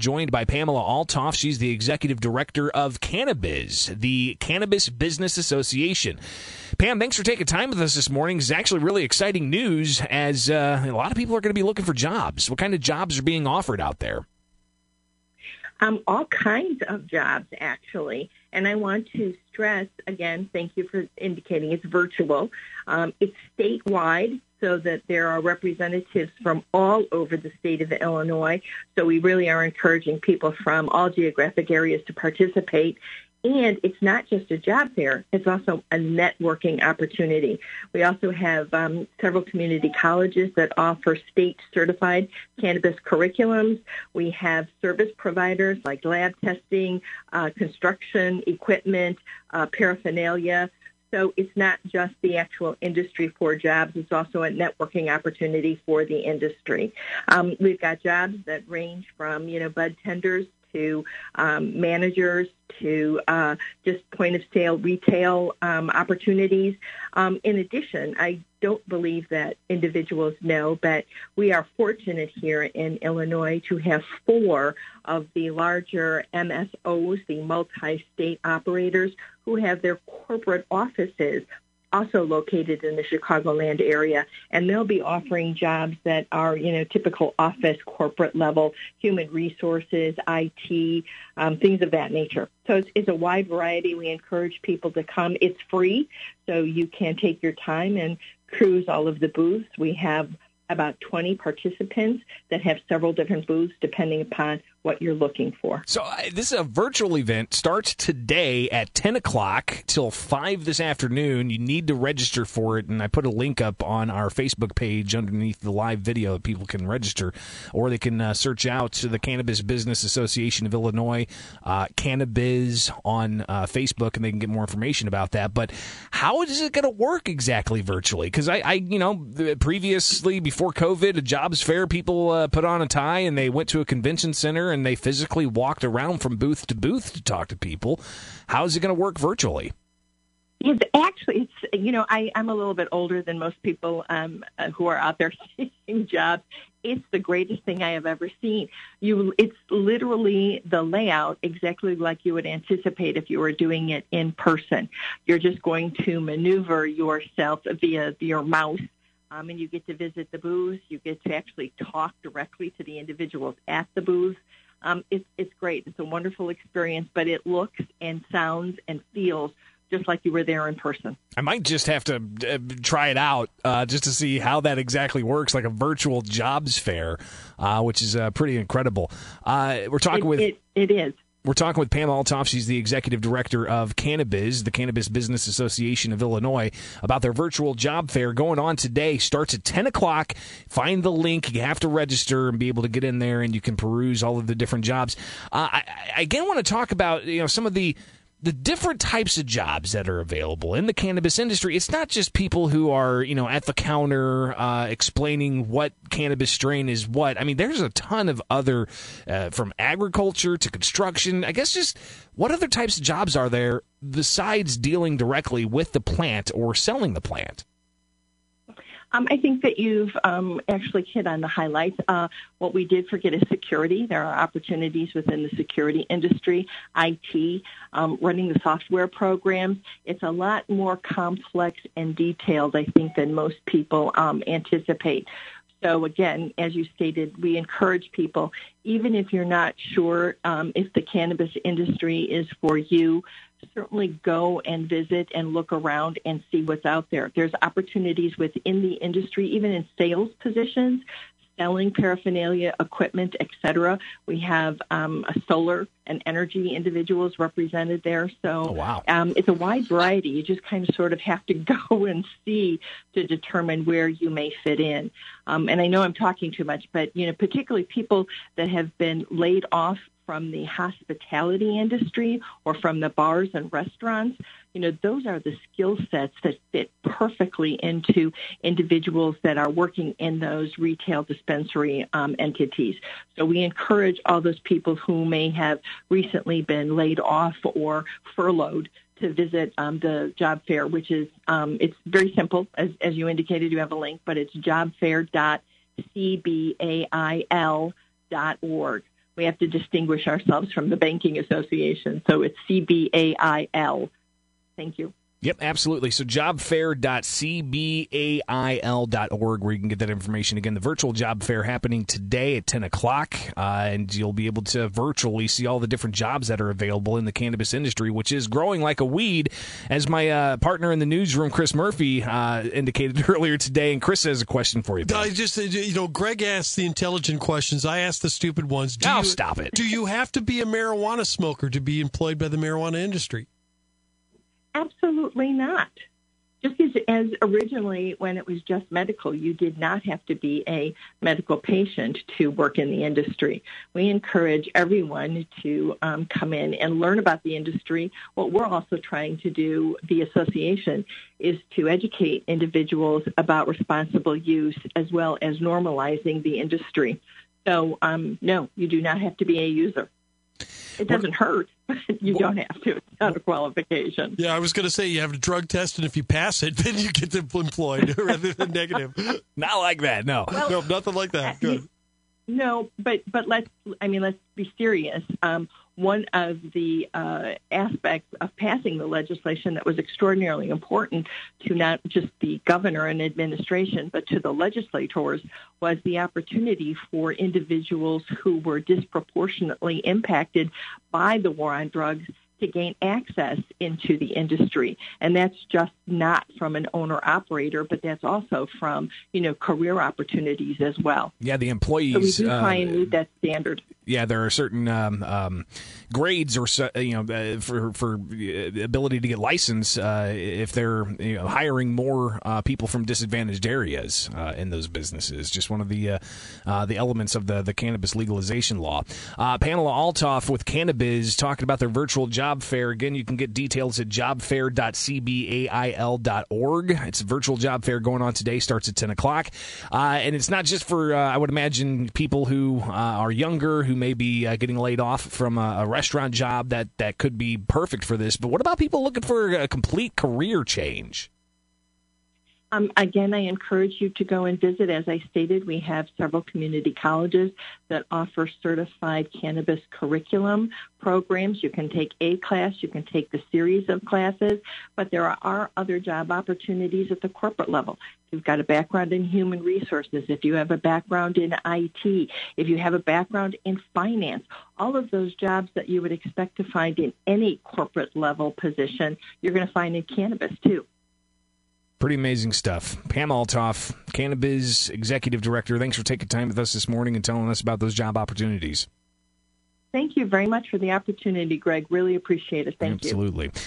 joined by Pamela Althoff. She's the executive director of Cannabiz, the Cannabis Business Association. Pam, thanks for taking time with us this morning. It's actually really exciting news as uh, a lot of people are going to be looking for jobs. What kind of jobs are being offered out there? Um, all kinds of jobs, actually. And I want to stress again, thank you for indicating it's virtual. Um, it's statewide, so that there are representatives from all over the state of Illinois. So we really are encouraging people from all geographic areas to participate. And it's not just a job fair, it's also a networking opportunity. We also have um, several community colleges that offer state certified cannabis curriculums. We have service providers like lab testing, uh, construction equipment, uh, paraphernalia. So it's not just the actual industry for jobs, it's also a networking opportunity for the industry. Um, we've got jobs that range from, you know, bud tenders to um, managers to uh, just point of sale retail um, opportunities. Um, in addition, I don't believe that individuals know, but we are fortunate here in Illinois to have four of the larger MSOs, the multi-state operators, who have their corporate offices also located in the Chicagoland area, and they'll be offering jobs that are, you know, typical office corporate level, human resources, IT, um, things of that nature. So it's, it's a wide variety. We encourage people to come. It's free, so you can take your time and cruise all of the booths. We have about 20 participants that have several different booths depending upon what you're looking for. So uh, this is a virtual event. Starts today at 10 o'clock till 5 this afternoon. You need to register for it, and I put a link up on our Facebook page underneath the live video that people can register, or they can uh, search out to the Cannabis Business Association of Illinois, uh, Cannabiz on uh, Facebook, and they can get more information about that. But how is it going to work exactly virtually? Because I, I, you know, previously before COVID, a jobs fair, people uh, put on a tie and they went to a convention center and they physically walked around from booth to booth to talk to people. How is it going to work virtually? It's actually, it's you know, I, I'm a little bit older than most people um, uh, who are out there seeking jobs. It's the greatest thing I have ever seen. You, it's literally the layout exactly like you would anticipate if you were doing it in person. You're just going to maneuver yourself via your mouse um, and you get to visit the booths. You get to actually talk directly to the individuals at the booths. Um, it's, it's great. It's a wonderful experience, but it looks and sounds and feels just like you were there in person. I might just have to uh, try it out uh, just to see how that exactly works, like a virtual jobs fair, uh, which is uh, pretty incredible. Uh, we're talking it, with it, it is. We're talking with Pam Althoff. She's the executive director of Cannabiz, the Cannabis Business Association of Illinois, about their virtual job fair going on today. Starts at 10 o'clock. Find the link. You have to register and be able to get in there, and you can peruse all of the different jobs. Uh, I, I again want to talk about you know some of the the different types of jobs that are available in the cannabis industry. It's not just people who are, you know, at the counter uh, explaining what cannabis strain is what. I mean, there's a ton of other, uh, from agriculture to construction. I guess just what other types of jobs are there besides dealing directly with the plant or selling the plant? Um, I think that you've um, actually hit on the highlights. Uh, what we did forget is security. There are opportunities within the security industry, IT, um, running the software programs. It's a lot more complex and detailed, I think, than most people um, anticipate. So again, as you stated, we encourage people, even if you're not sure um, if the cannabis industry is for you, certainly go and visit and look around and see what's out there. There's opportunities within the industry, even in sales positions, selling paraphernalia, equipment, etc. We have um, a solar and energy individuals represented there. So oh, wow. um, it's a wide variety. You just kind of sort of have to go and see to determine where you may fit in. Um, and I know I'm talking too much, but you know, particularly people that have been laid off from the hospitality industry or from the bars and restaurants, you know, those are the skill sets that fit perfectly into individuals that are working in those retail dispensary um, entities. So we encourage all those people who may have recently been laid off or furloughed to visit um, the job fair, which is um, it's very simple, as, as you indicated. You have a link, but it's jobfair.cbail.org we have to distinguish ourselves from the banking association. So it's CBAIL. Thank you. Yep, absolutely. So jobfair.cbail.org where you can get that information. Again, the virtual job fair happening today at 10 o'clock, uh, and you'll be able to virtually see all the different jobs that are available in the cannabis industry, which is growing like a weed, as my uh, partner in the newsroom, Chris Murphy, uh, indicated earlier today. And Chris has a question for you. Ben. I just, you know, Greg asked the intelligent questions. I asked the stupid ones. Do oh, you, stop it. Do you have to be a marijuana smoker to be employed by the marijuana industry? Absolutely not. Just as, as originally, when it was just medical, you did not have to be a medical patient to work in the industry. We encourage everyone to um, come in and learn about the industry. What we're also trying to do, the association, is to educate individuals about responsible use as well as normalizing the industry. So, um, no, you do not have to be a user. It doesn't hurt, but you don't have to. It's not a qualification. Yeah, I was going to say you have a drug test, and if you pass it, then you get employed rather than negative. Not like that. No, well, no, nothing like that. Good. No, but but let's. I mean, let's be serious. Um, one of the uh, aspects of passing the legislation that was extraordinarily important to not just the governor and administration, but to the legislators, was the opportunity for individuals who were disproportionately impacted by the war on drugs to gain access into the industry. And that's just not from an owner operator, but that's also from, you know, career opportunities as well. Yeah, the employees. So we do try uh, and meet that standard yeah, there are certain um, um, grades or you know uh, for for uh, ability to get licensed uh, if they're you know, hiring more uh, people from disadvantaged areas uh, in those businesses. Just one of the uh, the elements of the the cannabis legalization law. Pamela Althoff with Cannabiz talking about their virtual job fair. Again, you can get details at jobfair.cbail.org. It's a virtual job fair going on today. Starts at ten o'clock, and it's not just for I would imagine people who are younger who may be uh, getting laid off from a, a, restaurant job that, that could be perfect for this. But what about people looking for a complete career change? Um, again, I encourage you to go and visit. As I stated, we have several community colleges that offer certified cannabis curriculum programs. You can take a class, you can take the series of classes, but there are other job opportunities at the corporate level. If you've got a background in human resources, if you have a background in IT, if you have a background in finance, all of those jobs that you would expect to find in any corporate level position, you're going to find in cannabis too. Pretty amazing stuff. Pam Althoff, Cannabiz Executive Director, thanks for taking time with us this morning and telling us about those job opportunities. Thank you very much for the opportunity, Greg. Really appreciate it. Thank Absolutely. you. Absolutely.